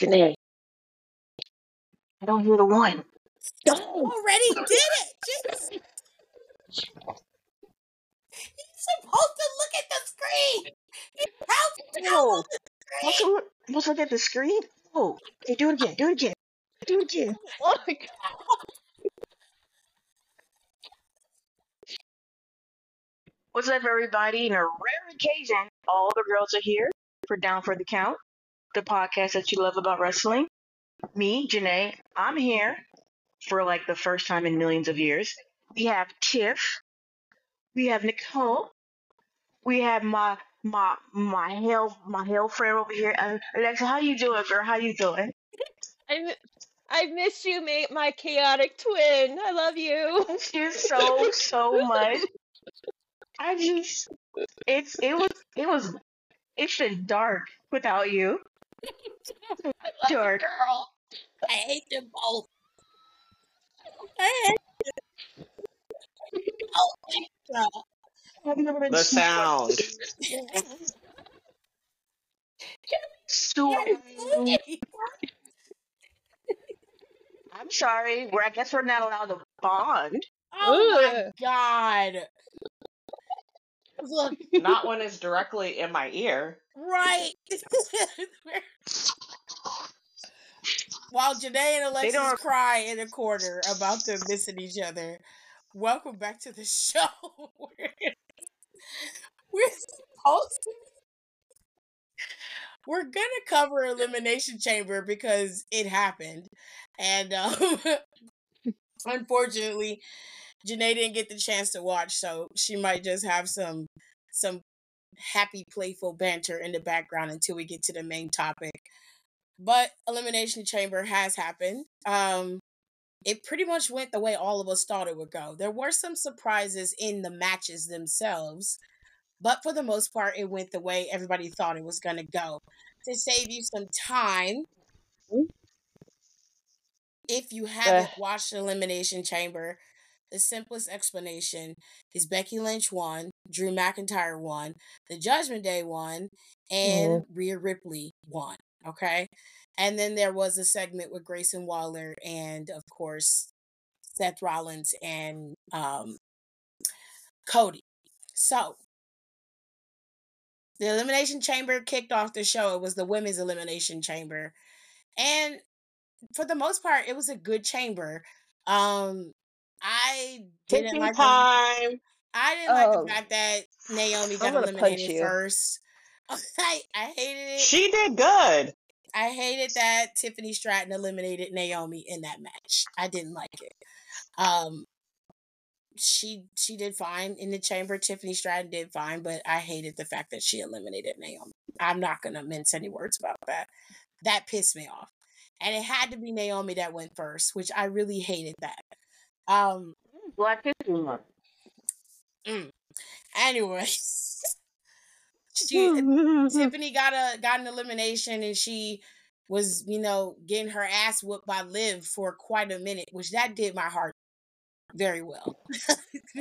Jaynae. I don't hear the one. Go. Already did it. Just... You're supposed to look at the screen. You're no. Let's look, let's look at the screen. Oh, okay, do it again. Do it again. Do it again. Oh my god. What's up, everybody? In a rare occasion, all the girls are here for Down for the Count, the podcast that you love about wrestling. Me, Jaynae, I'm here for like the first time in millions of years. We have Tiff. We have Nicole. We have my my my hell my hell friend over here. Uh, Alexa, how you doing, girl? How you doing? I I miss you, mate. My chaotic twin. I love you. Miss you so so much. I just it's it was it was it's been dark without you. Dark. girl. I hate them both. I hate them. Oh my god. The sound. so, I'm sorry. We're, I guess we're not allowed to bond. Oh my god. Look. Not when it's directly in my ear. Right. While Jaynae and Alexis cry in a corner about them missing each other, welcome back to the show. we're supposed to we're gonna cover elimination chamber because it happened and um, unfortunately Jaynae didn't get the chance to watch so she might just have some some happy playful banter in the background until we get to the main topic. But elimination chamber has happened. Um it pretty much went the way all of us thought it would go. There were some surprises in the matches themselves but for the most part, it went the way everybody thought it was going to go. To save you some time, if you haven't watched Elimination Chamber, the simplest explanation is Becky Lynch won, Drew McIntyre won, the Judgment Day won, and mm-hmm. Rhea Ripley won. Okay. And then there was a segment with Grayson Waller and, of course, Seth Rollins and um, Cody. So the Elimination Chamber kicked off the show. It was the Women's Elimination Chamber. And for the most part, it was a good chamber. Um, I didn't Taking like time. The, I didn't oh. like the oh. fact that Naomi got eliminated first. I, I hated it. She did good. I hated that Tiffany Stratton eliminated Naomi in that match. I didn't like it. Um, she she did fine in the chamber. Tiffany Stratton did fine, but I hated the fact that she eliminated Naomi. I'm not gonna mince any words about that. That pissed me off. And it had to be Naomi that went first, which I really hated that. Um Black History Month. Mm. Anyway. she Tiffany got a got an elimination and she was, you know, getting her ass whooped by Liv for quite a minute, which that did my heart very well.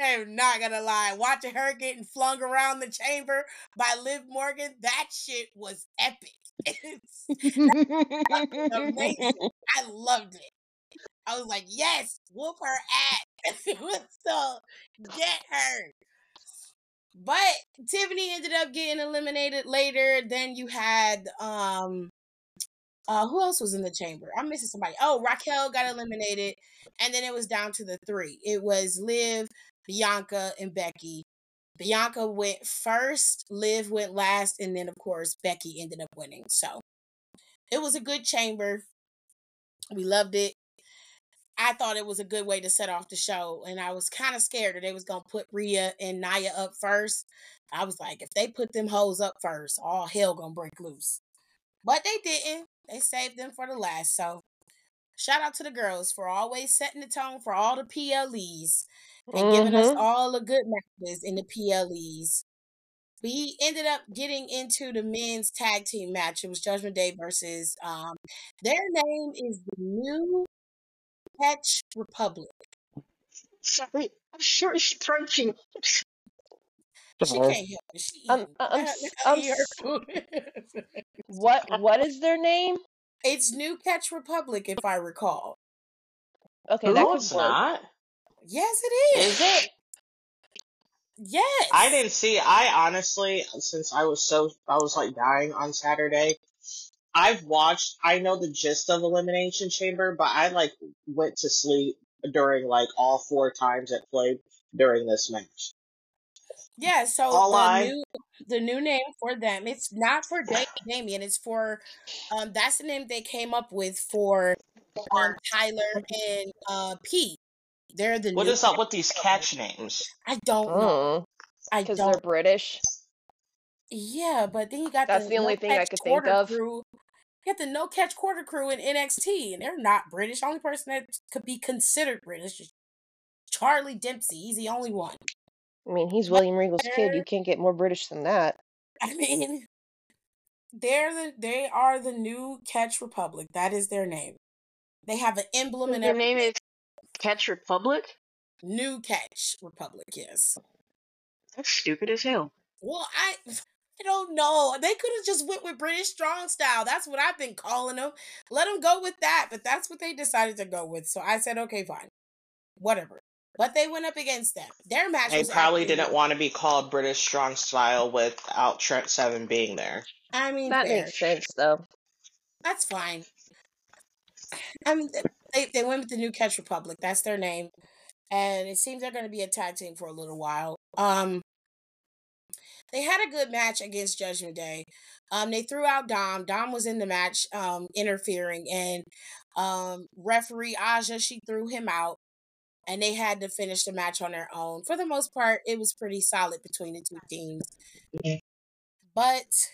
I'm not gonna lie. Watching her getting flung around the chamber by Liv Morgan, that shit was epic. amazing. I loved it. I was like, yes, whoop her ass. so get her. But Tiffany ended up getting eliminated later. Then you had um uh, who else was in the chamber? I'm missing somebody. Oh, Raquel got eliminated, and then it was down to the three. It was Liv, Bianca, and Becky. Bianca went first, Liv went last, and then of course Becky ended up winning. So it was a good chamber. We loved it. I thought it was a good way to set off the show, and I was kind of scared that they was gonna put Rhea and Nia up first. I was like, if they put them hoes up first, all hell gonna break loose. But they didn't. They saved them for the last. So shout out to the girls for always setting the tone for all the PLEs and mm-hmm. giving us mm-hmm. all the good matches in the PLEs. We ended up getting into the men's tag team match. It was Judgment Day versus um their name is the New Catch Republic. Sorry, I'm sure it's stretching. She can't help it. She I'm eating. I'm Let her, s- let her I'm eat her s- food. what what is their name? it's New Catch Republic, if I recall. Okay, that No, could it's work. not. Yes, it is. Is it? Yes. I didn't see. I honestly, since I was so, I was like dying on Saturday. I've watched. I know the gist of Elimination Chamber, but I like went to sleep during like all four times it played during this match. Yeah, so All the I new the new name for them, it's not for da- Damian, it's for um that's the name they came up with for um Tyler and uh Pete. They're the what new is up with these catch names? I don't know. Oh, I because they're British. Yeah, but then you got That's the the no only thing I catch could think quarter of. crew. You got the no catch quarter crew in NXT, and they're not British. Only person that could be considered British is Charlie Dempsey. He's the only one. I mean, he's William Regal's kid. You can't get more British than that. I mean they're the they are the new Catch Republic. That is their name. They have an emblem and Their name is Catch Republic? New Catch Republic, yes. That's stupid as hell. Well, I I don't know. They could have just went with British Strong Style. That's what I've been calling them. Let them go with that, but that's what they decided to go with. So I said, okay, fine, whatever. But they went up against them. Their match They was probably actually. didn't want to be called British Strong Style without Trent Seven being there. I mean, That fair. makes sense, though. That's fine. I mean, they they went with the New Catch Republic. That's their name, and it seems they're going to be a tag team for a little while. Um, they had a good match against Judgment Day. Um, they threw out Dom. Dom was in the match, um, interfering, and um, referee Aja she threw him out, and they had to finish the match on their own. For the most part, it was pretty solid between the two teams, but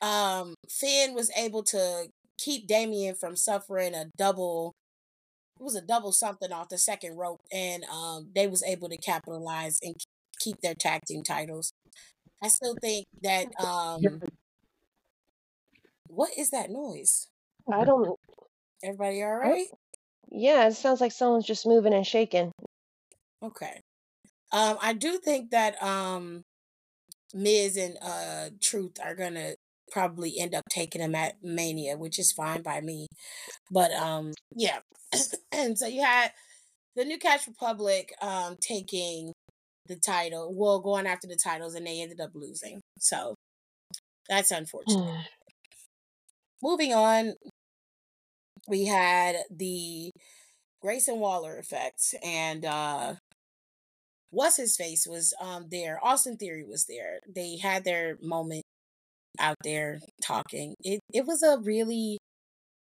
um, Finn was able to keep Damian from suffering a double. It was a double something off the second rope, and um, they was able to capitalize and keep their tag team titles. I still think that um, what is that noise? I don't. Everybody all right? Yeah, it sounds like someone's just moving and shaking. Okay. Um, I do think that um, Miz and uh, Truth are gonna probably end up taking him at Mania, which is fine by me. But um, yeah. and so you had the New Catch Republic um taking the title, well, going after the titles, and they ended up losing. So that's unfortunate. Moving on, we had the Grayson Waller effect, and uh what's his face was um there. Austin Theory was there. They had their moment out there talking. It it was a really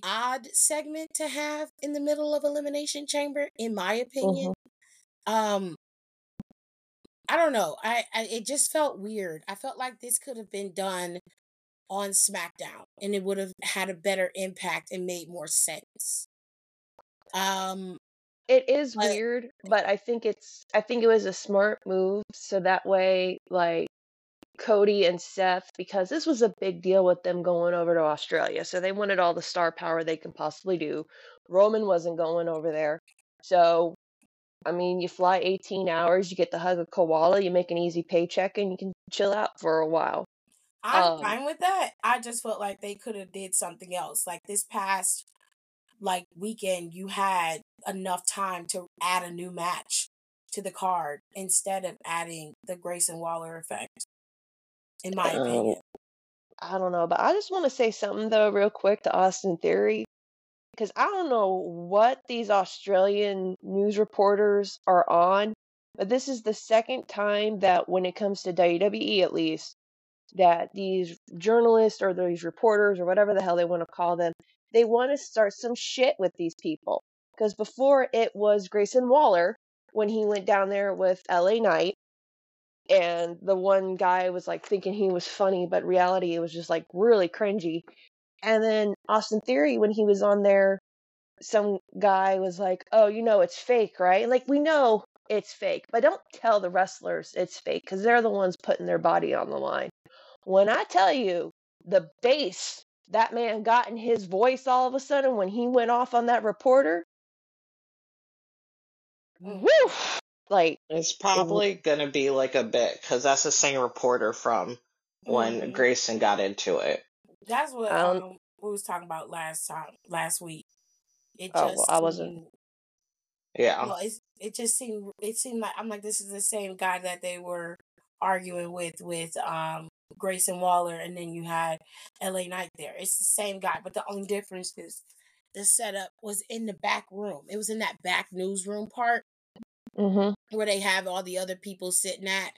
odd segment to have in the middle of Elimination Chamber, in my opinion. Um I don't know. I, I it just felt weird. I felt like this could have been done on SmackDown and it would have had a better impact and made more sense. Um It is But- weird, but I think it's I think it was a smart move so that way like Cody and Seth because this was a big deal with them going over to Australia. So they wanted all the star power they can possibly do. Roman wasn't going over there. So I mean, you fly 18 hours, you get the hug of koala, you make an easy paycheck and you can chill out for a while. I'm Um, fine with that. I just felt like they could have did something else. Like this past like weekend, you had enough time to add a new match to the card instead of adding the Grayson Waller effect. In my Um, opinion. I don't know, but I just want to say something though, real quick to Austin Theory, because I don't know what these Australian news reporters are on, but this is the second time that when it comes to WWE at least, that these journalists or these reporters or whatever the hell they want to call them, they want to start some shit with these people. Because before it was Grayson Waller when he went down there with LA Knight and the one guy was like thinking he was funny, but reality it was just like really cringy. And then Austin Theory, when he was on there, some guy was like, "Oh, you know it's fake, right?" Like we know it's fake, but don't tell the wrestlers it's fake because they're the ones putting their body on the line. When I tell you the bass that man got in his voice all of a sudden when he went off on that reporter, woo! Like, It's probably gonna be like a bit because that's the same reporter from when Mhm. Grayson got into it. That's what I um, we was talking about last time, last week. It Oh, just well, I wasn't- seemed- Yeah. Well, it's, it just seemed it seemed like I'm like this is the same guy that they were arguing with with um Grayson Waller, and then you had L.A. Knight there. It's the same guy, but the only difference is the setup was in the back room. It was in that back newsroom part hmm where they have all the other people sitting at.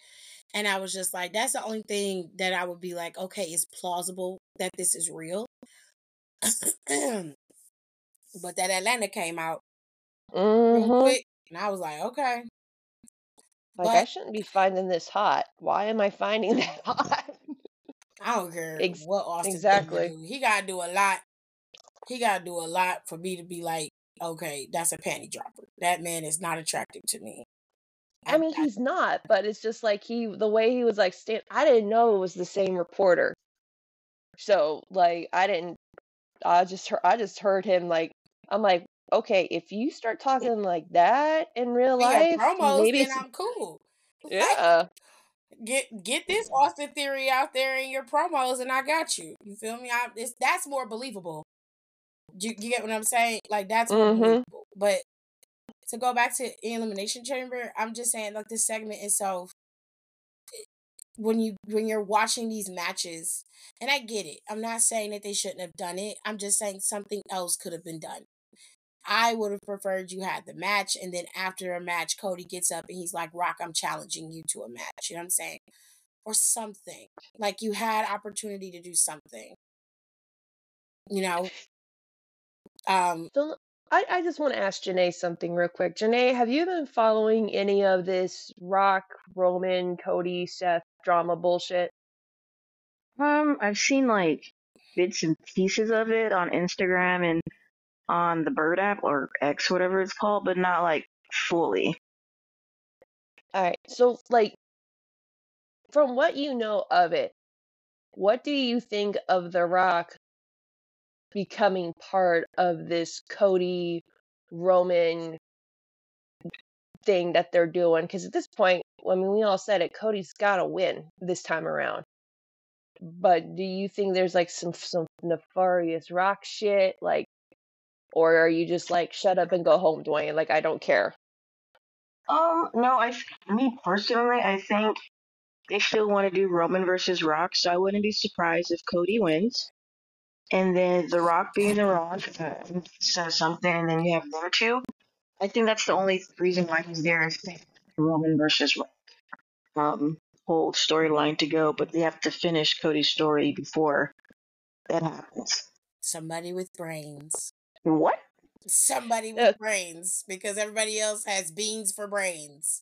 And I was just like, that's the only thing that I would be like, okay, it's plausible that this is real. but that Atlanta came out real hmm quick, and I was like, okay. Like, I shouldn't be finding this hot. Why am I finding that hot? I don't care Ex- what Austin exactly. Do. He gotta do a lot. He gotta do a lot for me to be like, okay, that's a panty dropper. That man is not attractive to me. I mean, he's not, but it's just like he, the way he was like, stand, I didn't know it was the same reporter. So, like, I didn't, I just heard, I just heard him like, I'm like, okay, if you start talking like that in real life, promos, maybe, then I'm cool. Yeah, get get this Austin theory out there in your promos, and I got you. You feel me? I, it's, that's more believable. You, you get what I'm saying? Like that's more Mhm. believable. But to go back to elimination chamber, I'm just saying like this segment so. When you when you're watching these matches, and I get it, I'm not saying that they shouldn't have done it. I'm just saying something else could have been done. I would have preferred you had the match, and then after a match, Cody gets up and he's like, "Rock, I'm challenging you to a match." You know what I'm saying? Or something like you had opportunity to do something. You know. Um. So I, I just want to ask Jaynae something real quick. Jaynae, have you been following any of this Rock, Roman, Cody, Seth drama bullshit? Um, I've seen like bits and pieces of it on Instagram and on the Bird app or X, whatever it's called, but not like fully. All right. So, like, from what you know of it, what do you think of The Rock becoming part of this Cody Roman thing that they're doing? Because at this point, I mean, we all said it, Cody's got to win this time around. But do you think there's like some some nefarious rock shit, like, or are you just like shut up and go home, Dwayne? Like, I don't care. Um, no, I, me personally, I think they still want to do Roman versus Rock, so I wouldn't be surprised if Cody wins. And then The Rock being The Rock uh, says something, and then you have them two. I think that's the only reason why he's there is to Roman versus Rock. Um, whole storyline to go, but they have to finish Cody's story before that happens. Somebody with brains. What? Somebody with Yeah. brains, because everybody else has beans for brains.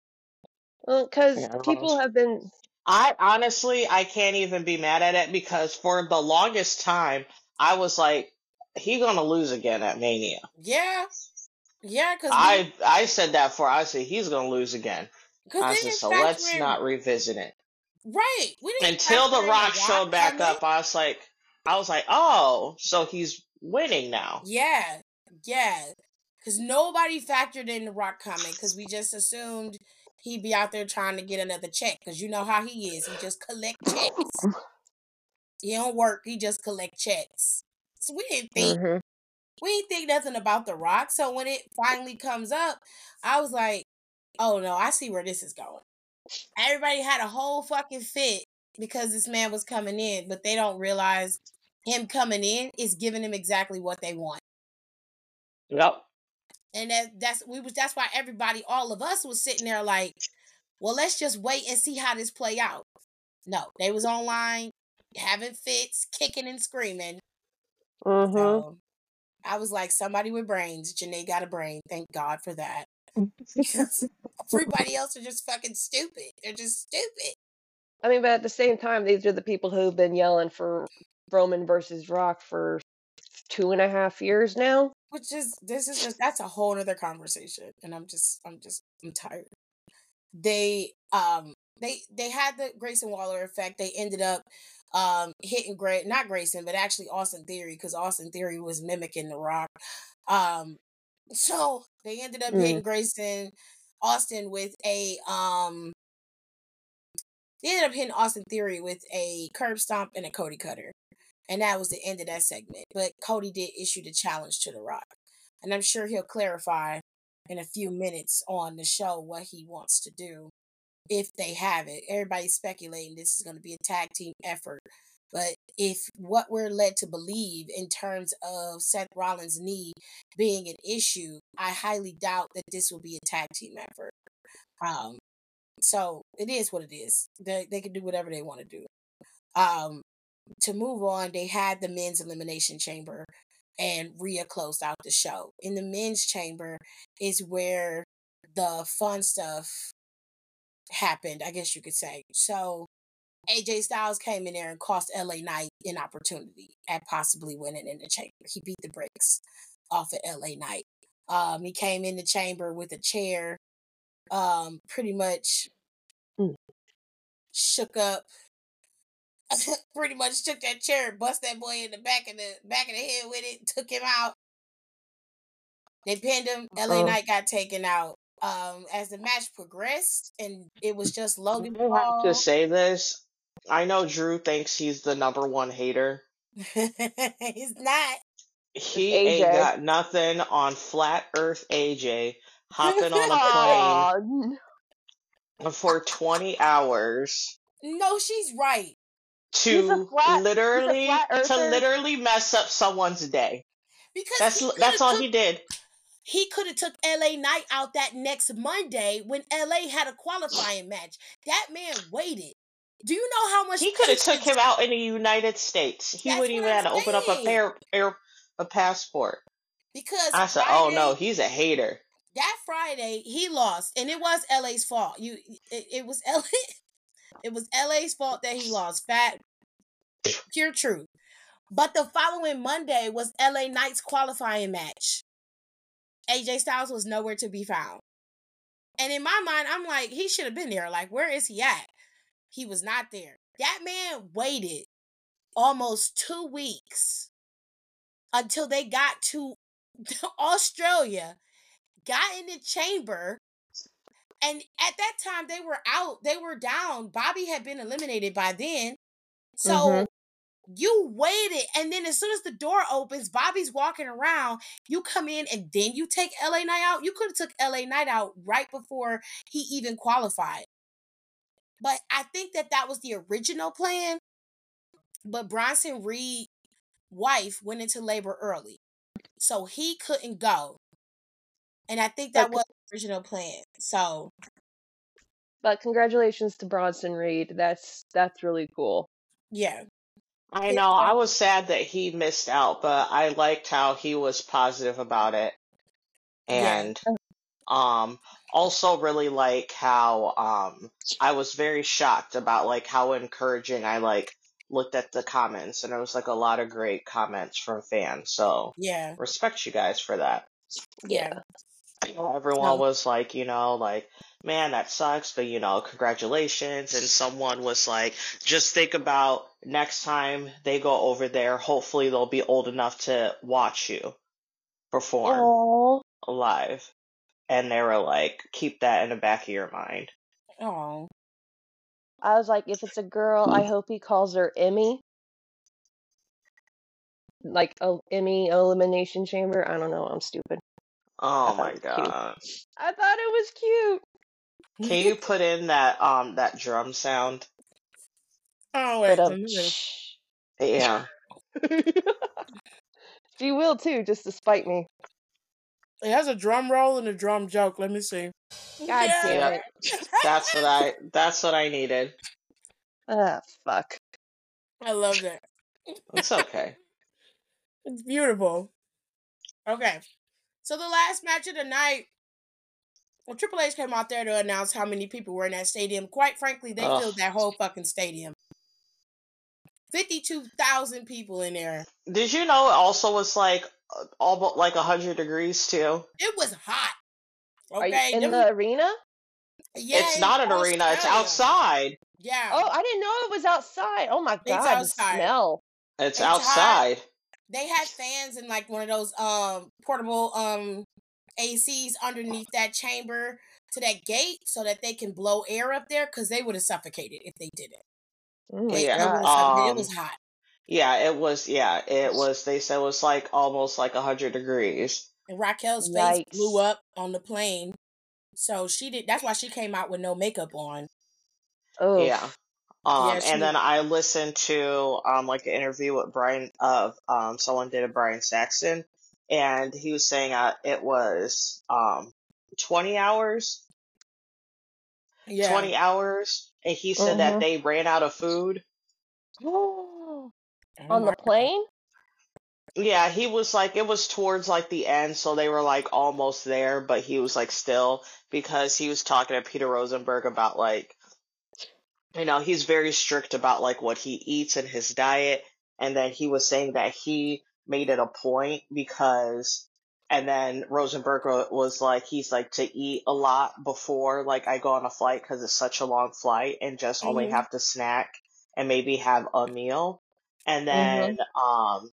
Well, because Yeah, people well- have been I honestly, I can't even be mad at it because for the longest time, I was like, he gonna lose again at Mania. Yeah, yeah, because I I said that for I said he's gonna lose again. I said so. Let's in- not revisit it right. We didn't until the Rock showed back up. I was like, I was like, oh, so he's winning now. Yeah, yeah. Because nobody factored in the Rock comment because we just assumed he'd be out there trying to get another check. Because you know how he is. He just collect checks. He don't work. He just collect checks. So we didn't think Mhm. we didn't think nothing about the Rock. So when it finally comes up, I was like, oh no, I see where this is going. Everybody had a whole fucking fit because this man was coming in, but they don't realize him coming in is giving them exactly what they want. Yep. And that that's we was that's why everybody, all of us was sitting there like, well, let's just wait and see how this play out. No, they was online having fits, kicking and screaming. Mhm. So I was like, somebody with brains. Jaynae got a brain. Thank God for that. Because everybody else are just fucking stupid. They're just stupid. I mean, but at the same time, these are the people who've been yelling for Roman versus Rock for two and a half years now. Which is this is just that's a whole other conversation. And I'm just I'm just I'm tired. They um they they had the Grayson Waller effect. They ended up um hitting Gray not Grayson, but actually Austin Theory, because Austin Theory was mimicking the rock. Um so they ended up Mm. hitting Grayson. Austin with a um. They ended up hitting Austin Theory with a curb stomp and a Cody cutter, and that was the end of that segment. But Cody did issue the challenge to The Rock, and I'm sure he'll clarify in a few minutes on the show what he wants to do if they have it. Everybody's speculating this is going to be a tag team effort. But if what we're led to believe in terms of Seth Rollins' knee being an issue, I highly doubt that this will be a tag team effort. Um, so it is what it is. They they can do whatever they want to do. Um, to move on, they had the men's elimination chamber, and Rhea closed out the show. In the men's chamber is where the fun stuff happened, I guess you could say. So AJ Styles came in there and cost LA Knight an opportunity at possibly winning in the chamber. He beat the brakes off of LA Knight. Um, he came in the chamber with a chair, um, pretty much Mm. shook up, pretty much took that chair, bust that boy in the back of the back of the head with it, took him out. They pinned him. LA Uh-oh. Knight got taken out. Um, as the match progressed, and it was just Logan I have to say this. I know Drew thinks he's the number one hater. He's not. He AJ. ain't got nothing on flat Earth AJ hopping on a plane for 20 hours No, she's right. To flat- literally to literally mess up someone's day. Because That's that's all he did. He could have took LA Knight out that next Monday when LA had a qualifying match. That man waited. Do you know how much He could have took him out in the United States. He wouldn't even have to open up a pair, air, a passport. because I said, "Oh no, he's a hater." that Friday he lost, and it was LA's fault. You, it, it was LA, it was LA's fault that he lost. Fat, pure truth. But the following Monday was LA Knight's qualifying match. AJ Styles was nowhere to be found, and in my mind, I'm like, he should have been there. Like, where is he at? He was not there. That man waited almost two weeks until they got to Australia got in the chamber and at that time they were out they were down bobby had been eliminated by then so Mhm. You waited and then as soon as the door opens bobby's walking around you come in and then you take la knight out you could have took la knight out right before he even qualified but i think that that was the original plan but bronson reed wife went into labor early so he couldn't go and I think that was the original plan. So But congratulations to Bronson Reed. That's that's really cool. yeah, I know. I was sad that he missed out, but I liked how he was positive about it. Yeah. And um also really like how um I was very shocked about like how encouraging I like looked at the comments and there was like a lot of great comments from fans. So yeah, respect you guys for that. yeah, You know, everyone No. was like, you know, like, man, that sucks, but you know, congratulations. And someone was like, just think about next time they go over there, hopefully they'll be old enough to watch you perform Oh, live. And they were like, keep that in the back of your mind. Oh, I was like, if it's a girl, I hope he calls her Emmy. Like a Emmy elimination chamber. I don't know. I'm stupid. Oh my god. I thought it was cute. Can you put in that um that drum sound? oh wait, But let me- Yeah. she will too, just to spite me. it has a drum roll and a drum joke. Let me see. God Yeah. damn it. That's what I that's what I needed. Ah, fuck. I love that. It's okay. It's beautiful. Okay, so the last match of the night. Well, Triple H came out there to announce how many people were in that stadium. Quite frankly, they Ugh. filled that whole fucking stadium. Fifty-two thousand people in there. Did you know it also was like uh, almost like a hundred degrees too? It was hot. Are you Okay, in them- the arena? yeah, it's in not an arena, it's outside. Yeah. Oh, I didn't know it was outside. Oh my It's god, the outside. smell. It's, It's hot. outside. they had fans in like one of those um portable um ACs underneath that chamber to that gate so that they can blow air up there because they would have suffocated if they didn't. My They, Yeah. they would have god. suffocated. It Um, was hot. yeah, it was. Yeah, it was. They said it was like almost like a hundred degrees. And Raquel's face blew up on the plane. So she did that's why she came out with no makeup on. Oh yeah. Um, Yeah, she and then I listened to um like an interview with Brian of um someone did a Brian Saxton, and he was saying uh it was um twenty hours, Yeah. twenty hours, and he said that Mhm. they ran out of food. Oh On the plane? Yeah, he was like it was towards like the end, so they were like almost there, but he was like still because he was talking to Peter Rosenberg about like you know, he's very strict about like what he eats and his diet, and then he was saying that he made it a point because and then Rosenberg was like he's like to eat a lot before like I go on a flight because it's such a long flight and just only Mhm. have to snack and maybe have a meal. And then um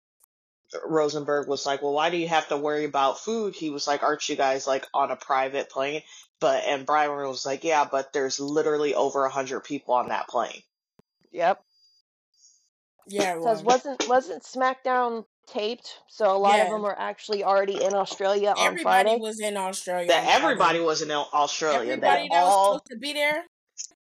Rosenberg was like, "Well, why do you have to worry about food?" He was like, "Aren't you guys like on a private plane?" But and Brian was like, "Yeah, but there's literally over a hundred people on that plane." Yep. Yeah, Because wasn't wasn't SmackDown taped? So a lot of them were actually already in Australia on Everybody Friday. was in Australia That everybody was in Australia. Everybody They that was all supposed to be there,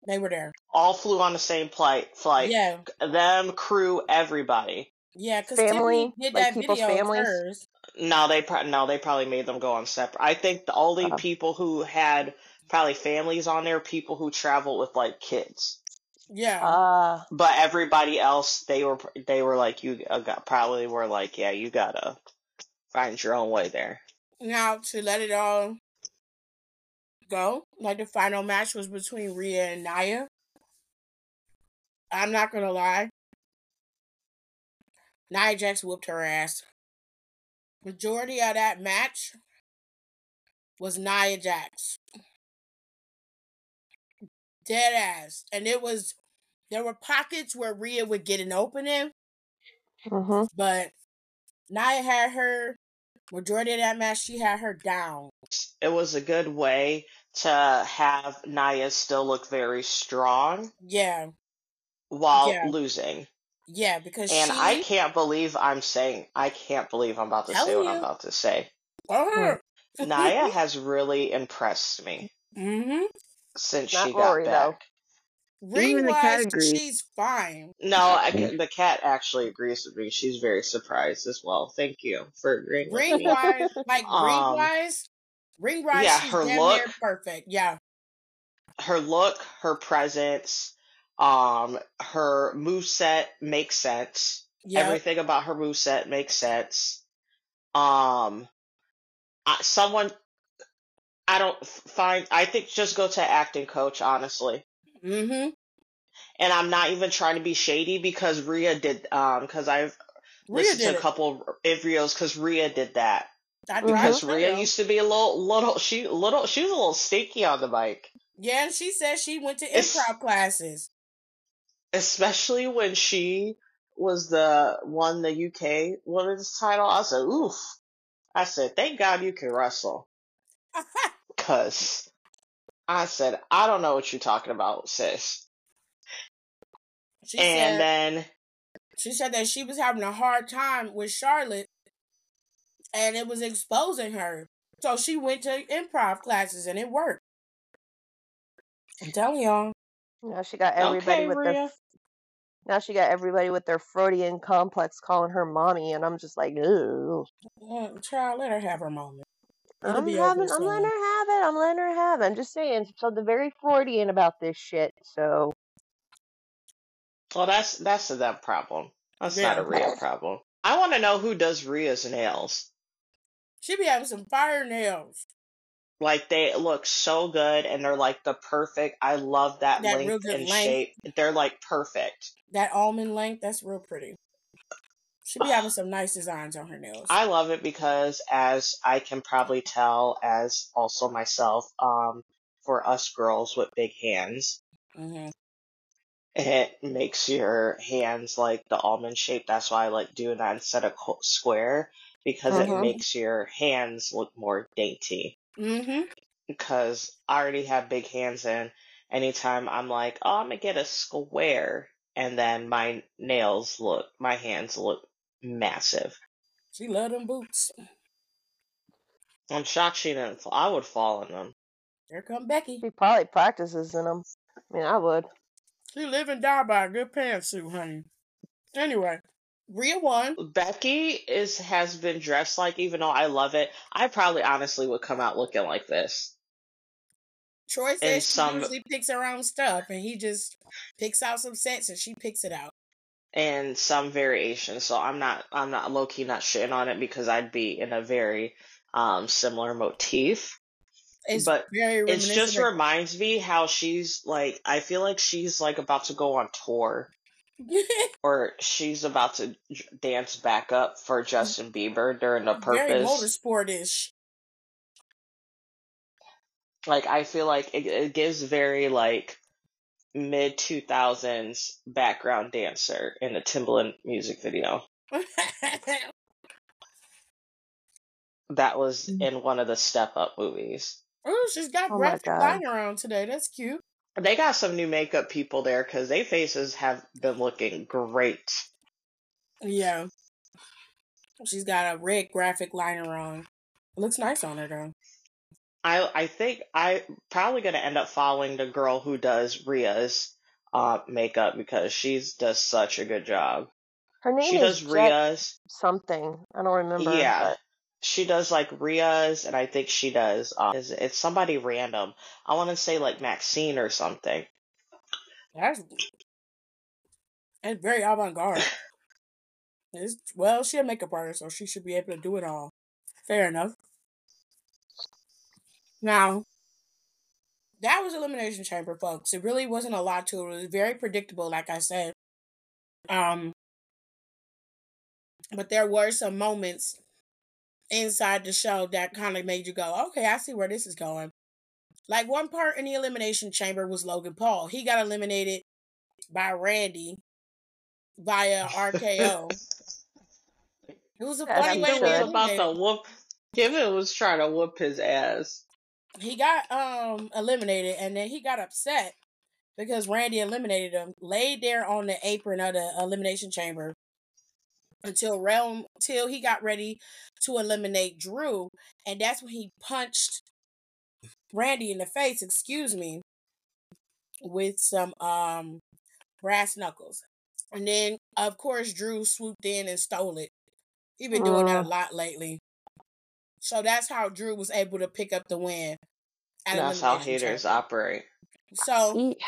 they were there. all flew on the same flight. Flight. Yeah. Them crew, everybody. Yeah, because Tiffany Family, did like that people's video families. hers. No, they pro- no, they probably made them go on separate. I think the only Uh, people who had probably families on there, people who travel with like kids. Yeah. Ah, But everybody else, they were they were like you uh, got probably were like, yeah, you gotta find your own way there. now to let it all go, like the final match was between Rhea and Nia. I'm not gonna lie. Nia Jax whooped her ass. Majority of that match was Nia Jax. Dead ass. And it was there were pockets where Rhea would get an opening, hmm but Nia had her majority of that match she had her down. It was a good way to have Nia still look very strong Yeah. while Yeah. losing. Yeah, because And she I can't believe I'm saying I can't believe I'm about to say Telling what I'm about to say. Oh. Nia has really impressed me mm-hmm. Since Not she got Rory, though. back. Ring Even the cat wise, agrees. she's fine. No, I, the cat actually agrees with me. She's very surprised as well. Thank you for agreeing with Ring me. wise, like ring Um, wise, ring wise, yeah, she's her damn look- near perfect. Yeah, Her look, her presence, um, her moveset makes sense. yeah, Everything about her move set makes sense. Um, I, someone, I don't find, I think just go to acting coach, honestly. mm-hmm. And I'm not even trying to be shady because Rhea did, um, because I've Rhea listened to a it. couple of videos because Rhea did that. Mhm. I Because. Rhea used to be a little, little, she, little, she was a little stinky on the mic. Yeah, and she said she went to improv classes. Especially when she was the, one the UK women's title. I said, oof. I said, thank God you can wrestle. Cause I said, I don't know what you're talking about, sis. she and said then, she said that she was having a hard time with Charlotte, and it was exposing her. So she went to improv classes, and it worked. I'm telling y'all. Now she got everybody okay, with their. Now she got everybody with their Freudian complex calling her mommy, and I'm just like, ooh. Well, child, let her have her moment. It'll I'm having, I'm letting her have it. I'm letting her have it. I'm just saying, so the very Freudian about this shit. So Well, that's, that's a them problem. That's not a real problem. I want to know who does Rhea's nails. She be having some fire nails. Like they look so good and they're like the perfect. I love that, That real length good and length. shape. They're like perfect. That almond length, that's real pretty. She be having some nice designs on her nails. I love it because as I can probably tell as also myself, um, for us girls with big hands, mm-hmm. it makes your hands like the almond shape. That's why I like doing that instead of square because Mhm. it makes your hands look more dainty. Mm-hmm. Because I already have big hands, and anytime I'm like, oh, I'm gonna get a square, and then my nails look, my hands look massive. She love them boots. I'm shocked she didn't. Fall. I would fall in them. Here come Becky. She probably practices in them. I mean, I would. She live and die by a good pantsuit, honey. Anyway, Rhea won. Becky is has been dressed like, even though I love it, I probably honestly would come out looking like this. Troy And says she some- usually picks her own stuff, and he just picks out some sets and she picks it out. And some variation. So I'm not I'm not low key not shitting on it because I'd be in a very um similar motif. It's But very It just reminds me how she's like I feel like she's like about to go on tour or she's about to dance back up for Justin Bieber during the purpose. very motorsportish. Like I feel like it, it gives very like mid 2000s background dancer in a Timbaland music video. That was Mhm. in one of the Step Up movies. oh, she's got Oh my graphic God. line around today. That's cute. They got some new makeup people there because their faces have been looking great. Yeah. She's got a red graphic liner on. It looks nice on her though. I I think I probably gonna end up following the girl who does Rhea's uh makeup because she's does such a good job. Her name She is does Jet Rhea's. something. I don't remember. Yeah. but- She does like Rhea's and I think she does um is it's somebody random. I wanna say like Maxine or something. That's that's very avant garde. It's, well, she's a makeup artist, so she should be able to do it all. Fair enough. Now, that was Elimination Chamber, folks. It really wasn't a lot to it. It was very predictable, like I said. Um, but there were some moments inside the show that kind of made you go, okay, I see where this is going. Like one part in the Elimination Chamber was Logan Paul. He got eliminated by Randy via RKO. It was a Yeah, funny way to should. be Kevin was about eliminated. to whoop Kevin was trying to whoop his ass. He got um eliminated and then he got upset because Randy eliminated him, laid there on the apron of the elimination chamber until realm till he got ready to eliminate Drew, and that's when he punched Randy in the face, excuse me, with some um brass knuckles. And then of course Drew swooped in and stole it. He's been doing that a Mm. lot lately. So that's how Drew was able to pick up the win. at That's how haters Chamber. operate. So He-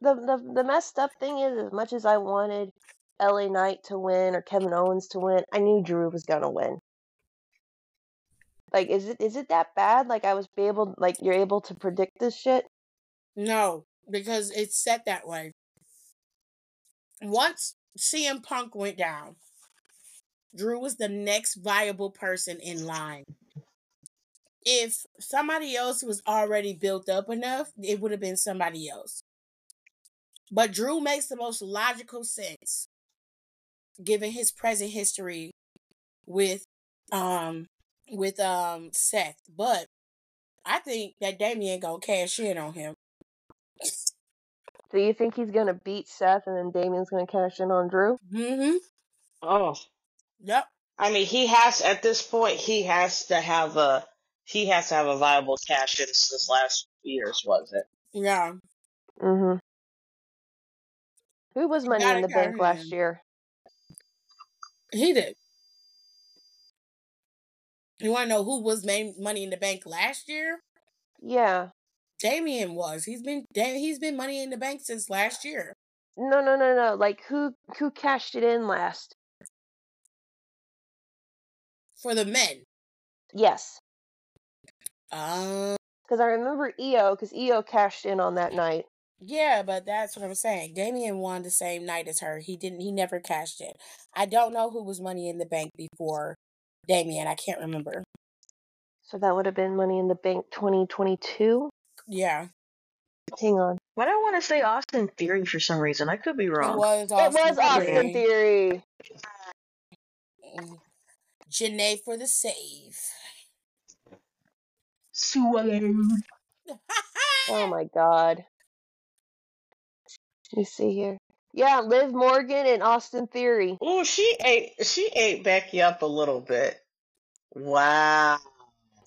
the, the the messed up thing is, as much as I wanted LA Knight to win or Kevin Owens to win, I knew Drew was gonna win. Like, is it is it that bad? Like, I was be able, like, you're able to predict this shit. no, because it's set that way. Once CM Punk went down, Drew was the next viable person in line. If somebody else was already built up enough, it would have been somebody else. But Drew makes the most logical sense given his present history with um with um Seth. But I think that Damian gonna cash in on him. Do you think he's gonna beat Seth and then Damian's gonna cash in on Drew? Mm-hmm. Oh, Yep. I mean, he has at this point he has to have a he has to have a viable cash in since last year's, was it? Yeah. Mm-hmm. Who was Money in the Bank cash last year? He did. You wanna know who was made money in the bank last year? Yeah. Damian was. He's been he's been money in the bank since last year. No, no, no, no. Like who who cashed it in last? For the men. Yes, Um because I remember IYO because IYO cashed in on that night. yeah, but that's what I'm saying. Damian won the same night as her. He didn't he never cashed in. I don't know who was money in the bank before Damian. I can't remember. So that would have been Money in the Bank 2022. Yeah. Hang on. But I want to say Austin Theory for some reason. I could be It wrong. was It was Austin Theory. Theory. Mm. Jaynae for the save. Swallowed. Oh my god. Let me see here. Yeah, Liv Morgan and Austin Theory. Ooh, she ate she ate Becky up a little bit. Wow.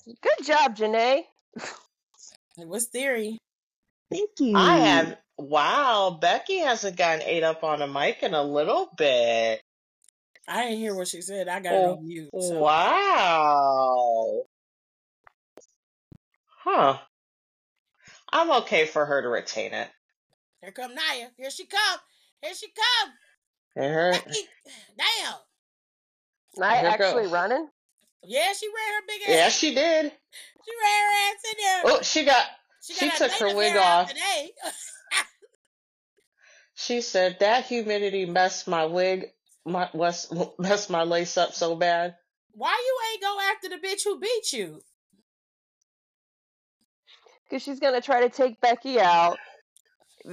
Good job, Jaynae. What's theory? Thank you. I have wow, Becky hasn't gotten ate up on a mic in a little bit. I didn't hear what she said. I got it Oh, on mute. So. Wow. Huh. I'm okay for her to retain it. Here come Nia. Here she come. Here she come. And her Damn. Night Here go. actually running. Yeah, she ran her big ass. Yeah, she did. She ran her ass in there. Oh, she got she got took her wig off. Today. She said that humidity messed my wig my was messed my lace up so bad. Why you ain't go after the bitch who beat you? Because she's gonna try to take Becky out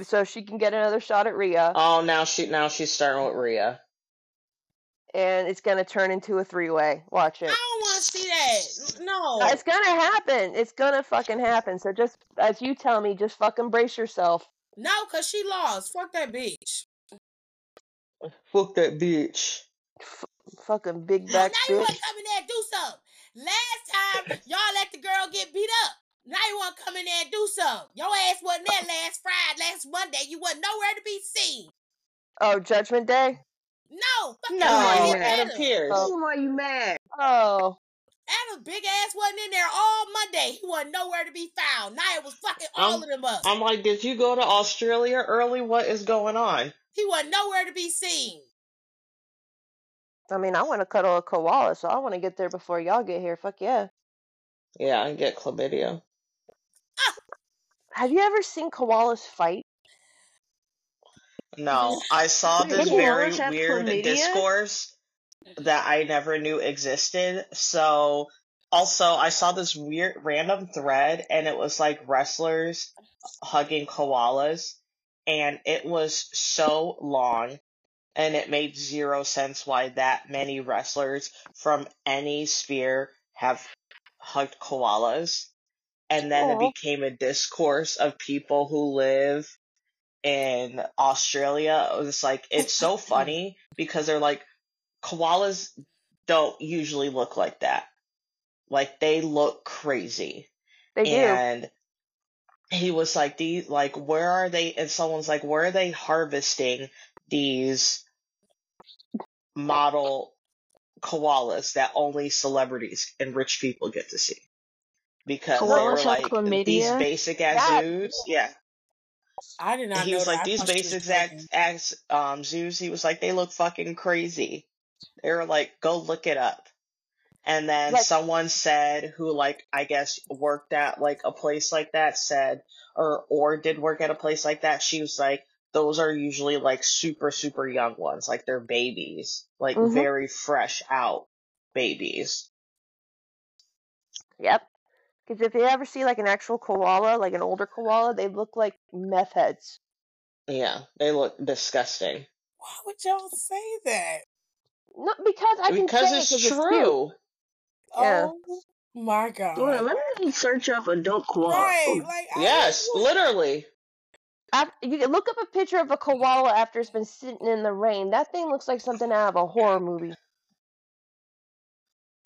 so she can get another shot at Rhea. Oh, now she now she's starting with Rhea. and it's gonna turn into a three way. Watch it. I don't want to see that. No. It's gonna happen. It's gonna fucking happen. So just as you tell me, just fucking brace yourself. No, because she lost. Fuck that bitch. Fuck that bitch. F- fucking big back. Now back you want bitch. to come in there and do something. Last time, y'all let the girl get beat up. Now you want to come in there and do something. Your ass wasn't there last Friday, last Monday. You wasn't nowhere to be seen. Oh, Judgment Day. No, fuck No, that. Adam Pearce. Oh. Why are you mad? Oh, Adam's big ass wasn't in there all Monday. He wasn't nowhere to be found. Nia was fucking all Um, of them up. I'm like, did you go to Australia early? What is going on? he wasn't nowhere to be seen. I mean, I want to cuddle a koala, so I want to get there before y'all get here. Fuck yeah. Yeah, I get chlamydia. Have you ever seen koalas fight? No, I saw this koalas very have weird chlamydia? discourse that I never knew existed. So, also, I saw this weird random thread, and it was like wrestlers hugging koalas, and it was so long, and it made zero sense why that many wrestlers from any sphere have hugged koalas. And then it became a discourse of people who live in Australia. It was like, it's so funny because they're like, koalas don't usually look like that. Like, they look crazy. They do. And he was like, these, like, where are they? And someone's like, where are they harvesting these model koalas that only celebrities and rich people get to see? Because they were like, these basic ass Yeah. zoos. Yeah. I did not he know was that. like I these thought she was basic pregnant. act act um zoos he was like they look fucking crazy they were like go look it up and then Like- someone said who like i guess worked at like a place like that said or or did work at a place like that she was like those are usually like super super young ones like they're babies like Mhm. very fresh out babies Yep. Because if you ever see like an actual koala, like an older koala, they look like meth heads. yeah they look disgusting Why would y'all say that? Not because I can because say it's it 'cause it's cute. true Yeah. Oh my god. Hold let me search up adult koala. Right, oh. like yes don't- literally Af you can look up a picture of a koala after it's been sitting in the rain. That thing looks like something out of a horror movie.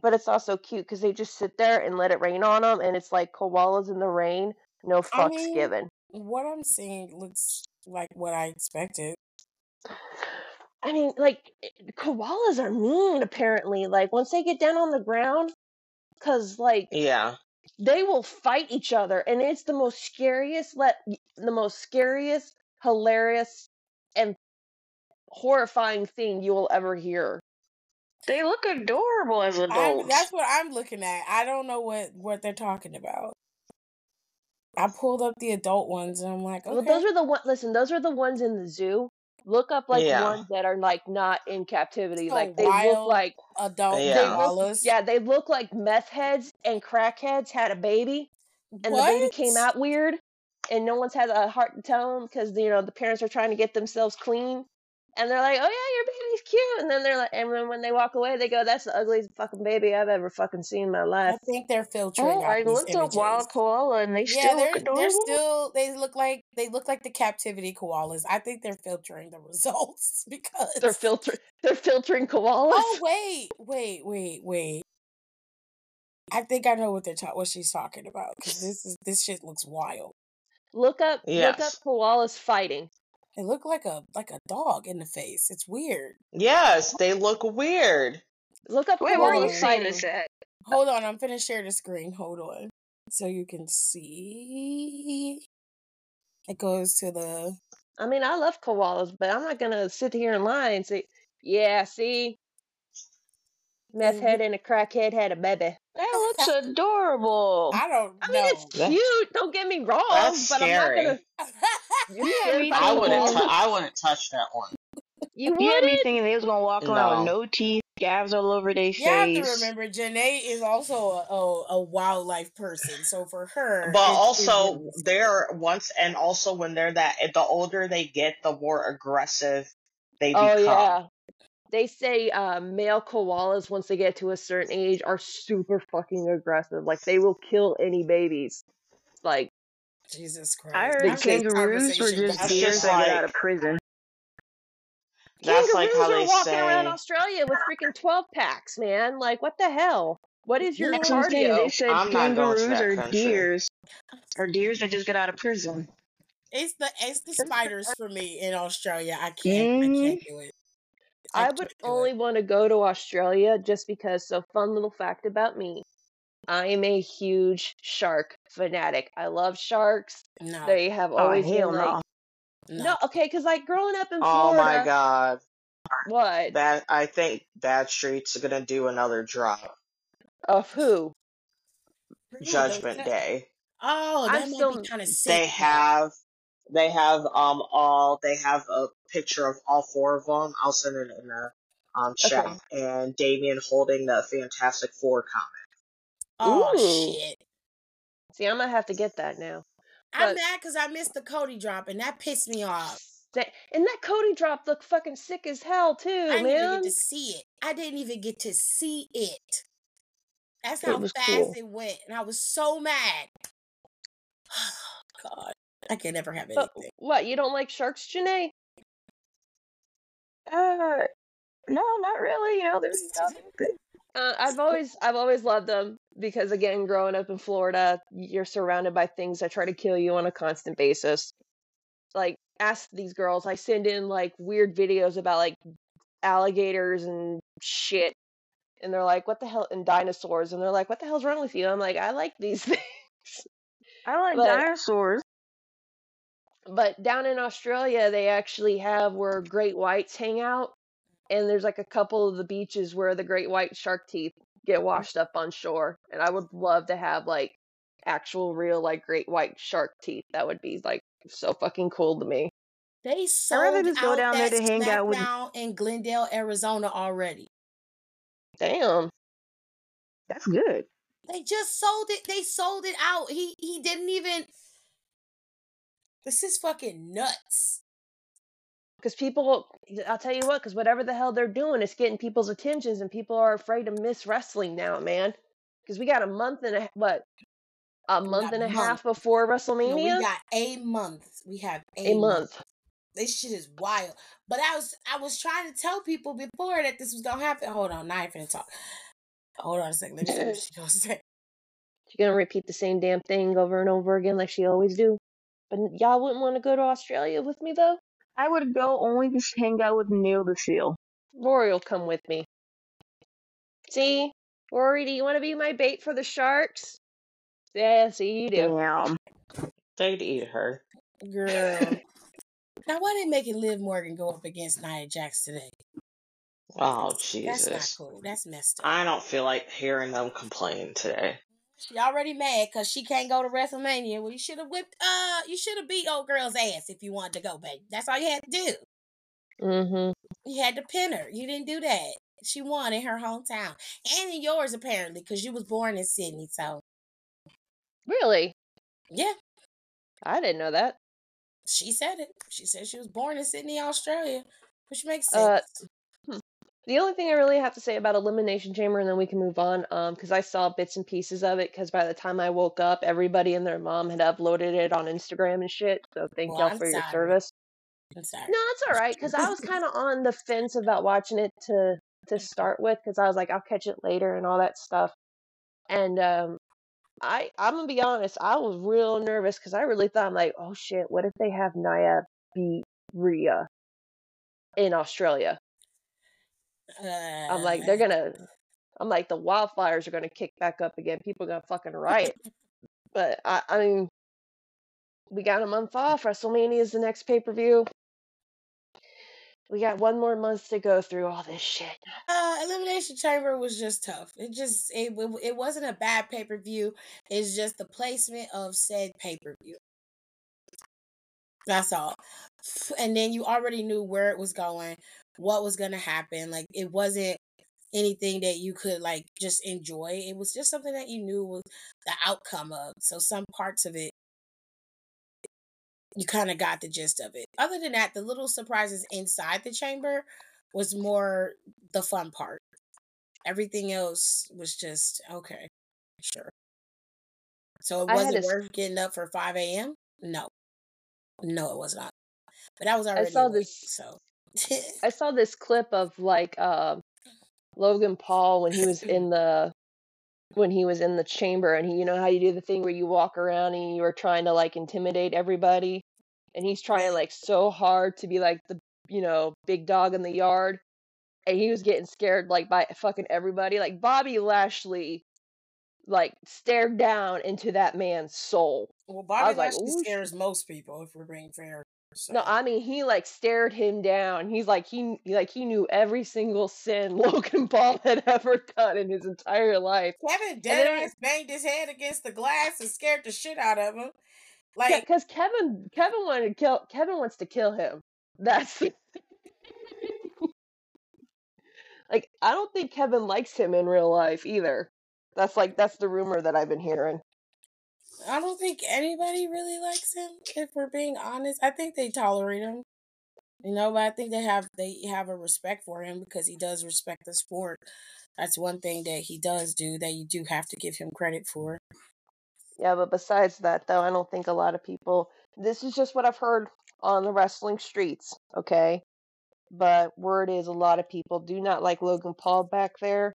But it's also cute because they just sit there and let it rain on them, and it's like koalas in the rain, no I fucks mean- given. What I'm seeing looks like what I expected. I mean, like eh, koalas are mean. Apparently, like once they get down on the ground, because like yeah they will fight each other, and it's the most scariest, let the most scariest, hilarious, and horrifying thing you will ever hear. They look adorable as I'm, adults. that's what I'm looking at. I don't know what what they're talking about. I pulled up the adult ones and I'm like, okay. Well, those are the one. Listen, those are the ones in the zoo. Look up like Yeah. ones that are like not in captivity. Like they look like adult Yeah. they look, koalas. yeah, they look like meth heads and crackheads had a baby, and the baby came out weird, and no one's had a heart to tell them because you know the parents are trying to get themselves clean, and they're like, "Oh yeah, your baby he's cute, and then they're like, and then when they walk away, they go, "That's the ugliest fucking baby I've ever fucking seen in my life. I think they're oh, filtering Oh, out I these looked up images. wild koala and they Yeah, still they're look they're still they look like they look like the captivity koalas. I think they're filtering the results because They're filtering, they're filtering koalas. oh wait wait wait wait. I think I know what they're ta- what she's talking about because this is this shit looks wild. Look up, look up koalas fighting. It looked like a like a dog in the face. It's weird. Yes, they look weird. Look up Wait, where are you koalas Koalas seeing this at? Hold on, I'm finna share the screen. Hold on, so you can see. It goes to the I mean, I love koalas, but I'm not gonna sit here and lie and say, "Yeah, see, meth Mhm. head and a crackhead had a baby." That looks adorable. I don't I mean, it's know. That- cute. Don't get me wrong, That's but I'm not scary. gonna. You Yeah, me I wouldn't. koalas? T- I wouldn't touch that one. You You had me wouldn't? thinking they was gonna walk around with No. no teeth, scabs all over their face. You have to remember, Jaynae is also a, a, a wildlife person. So for her, But it's- also, it's- they're once and also when they're that, the older they get, the more aggressive they Oh become. yeah. They say uh, male koalas, once they get to a certain age, are super fucking aggressive. Like they will kill any babies. Like Jesus Christ. I heard Big That's this case. kangaroos were just got That's deers just like- out of prison. That's like kangaroos how are they walking around. Australia with freaking twelve packs, man. Like what the hell? What is your That's what saying. They said I'm not going to kangaroos are country. deers, or deers that just got out of prison. It's the it's the spiders for me in Australia. I can't I Mhm. can't do it. I can't would only it. want to go to Australia just because. So, fun little fact about me: I am a huge shark fanatic. I love sharks. No, They have Oh always hell been like no! no. no, okay, because like growing up in Florida. Oh my god. what That I think Bad Street's gonna do another drop. of who? Judgment Day. Oh, I'm that might still- be kind of sick. They have they have um all they have a picture of all four of them. I'll send it in the um chat. Okay. And Damian holding the Fantastic Four comic. Oh Ooh. shit. See, I'm gonna have to get that now. I'm mad because I missed the Cody drop and that pissed me off. Sa- And that Cody drop looked fucking sick as hell too, I didn't even get to see it. I didn't even get to see it. That's how was fast cool. it went, and I was so mad. God, I can never have But anything. what? You don't like sharks, Jaynae? Uh, no, not really. You know, there's nothing. Uh, I've always, I've always loved them because again, growing up in Florida, you're surrounded by things that try to kill you on a constant basis. Like, ask these girls. I send in like weird videos about like alligators and shit, and they're like, "What the hell?" and dinosaurs, and they're like, "What the hell's wrong with you?" I'm like, "I like these things." I like But- dinosaurs. But down in Australia, they actually have where great whites hang out, and there's like a couple of the beaches where the great white shark teeth get washed up on shore. And I would love to have like actual, real, like great white shark teeth. That would be like so fucking cool to me. They rather sold just go out down there that to hang out with- in Glendale, Arizona already. Damn. That's good. They just sold it. They sold it out. He he didn't even. This is fucking nuts. Because people, I'll tell you what, because whatever the hell they're doing, it's getting people's attentions, and people are afraid to miss wrestling now, man. Because we got a month and a what, a month and a month. half before No, WrestleMania. we got a month. We have a, a month. This shit is wild. But I was I was trying to tell people before that this was gonna happen. Hold on, now I ain't finna talk. Hold on a second. Let me see what she gonna say. She's gonna repeat the same damn thing over and over again like she always do. But y'all wouldn't want to go to Australia with me though. I would go only to hang out with Neil the Seal. Rory will come with me. See, Rory, do you want to be my bait for the sharks? Yeah, see you do. Damn. They'd eat her. Girl. now why didn't making Liv Morgan go up against Nia Jax today? Oh Jesus. That's not Jesus. cool. That's messed up. I don't feel like hearing them complain today. She already mad because she can't go to WrestleMania. Well, you should have whipped. Uh, you should have beat old girl's ass if you wanted to go, baby. That's all you had to do. Mm-hmm. You had to pin her. You didn't do that. She won in her hometown and in yours apparently because you was born in Sydney. So Really? yeah, I didn't know that. she said it. She said she was born in Sydney, Australia, which makes Uh, sense. hmm. The only thing I really have to say about Elimination Chamber, and then we can move on, um, because I saw bits and pieces of it. Because by the time I woke up, everybody and their mom had uploaded it on Instagram and shit. So thank Well, y'all I'm for your service. No, it's all right. Because I was kind of on the fence about watching it to to start with. Because I was like, I'll catch it later and all that stuff. And um, I I'm gonna be honest, I was real nervous because I really thought I'm like, oh shit, what if they have Nia beat Rhea in Australia? I'm like, they're Uh, gonna. I'm like, the wildfires are gonna kick back up again. People are gonna fucking riot. But I, I mean, we got a month off. WrestleMania is the next pay per view. We got one more month to go through all this shit. Uh, Elimination Chamber was just tough. It just it it, it wasn't a bad pay per view. It's just the placement of said pay per view. That's all. And then you already knew where it was going, what was gonna happen. Like it wasn't anything that you could like just enjoy. It was just something that you knew was the outcome of. So some parts of it you kind of got the gist of it. Other than that, the little surprises inside the chamber was more the fun part. Everything else was just okay, sure. So it wasn't a worth getting up for five a.m. No, no, it was not. But I was I already saw awake, this. so I saw this clip of like um Logan Paul when he was in the when he was in the chamber and he you know how you do the thing where you walk around and you are trying to like intimidate everybody and he's trying like so hard to be like the you know big dog in the yard and he was getting scared like by fucking everybody like Bobby Lashley like stared down into that man's soul. well, Bobby was like, Lashley scares most people if we're being fair. So No, I mean he like stared him down. He's like he like he knew every single sin Logan Paul had ever done in his entire life. Kevin And dead then ass banged his head against the glass and scared the shit out of him. Like because Kevin Kevin wanted to kill Kevin wants to kill him. That's like I don't think Kevin likes him in real life either. That's like that's the rumor that I've been hearing. I don't think anybody really likes him. If we're being honest, I think they tolerate him. You know, but I think they have they have a respect for him because he does respect the sport. That's one thing that he does do that you do have to give him credit for. Yeah, but besides that though, I don't think a lot of people this is just what I've heard on the wrestling streets, okay? But word is a lot of people do not like Logan Paul back there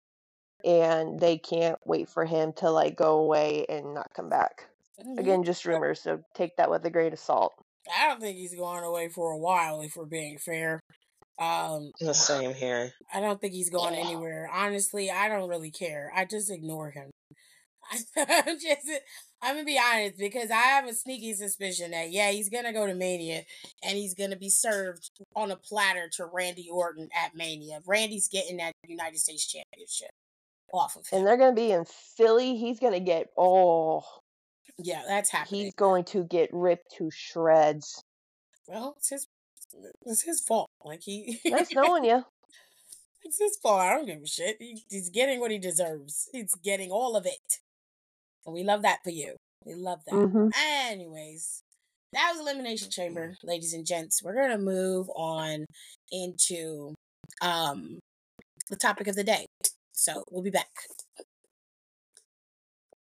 and they can't wait for him to like go away and not come back. Mhm. Again, just rumors, so take that with a grain of salt. I don't think he's going away for a while. If we're being fair, um, The same here. I don't think he's going anywhere. Honestly, I don't really care. I just ignore him. I'm just, I'm gonna be honest because I have a sneaky suspicion that yeah, he's gonna go to Mania and he's gonna be served on a platter to Randy Orton at Mania. Randy's getting that United States Championship off of him, And they're going to be in Philly. He's going to get oh, Yeah, that's happening. he's going to get ripped to shreds. Well, it's his, it's his fault. Like he, Nice knowing you. it's his fault. I don't give a shit. He, he's getting what he deserves. He's getting all of it. And we love that for you. We love that. hmm Anyways, that was Elimination Chamber, ladies and gents. We're gonna move on into um the topic of the day. So we'll be back.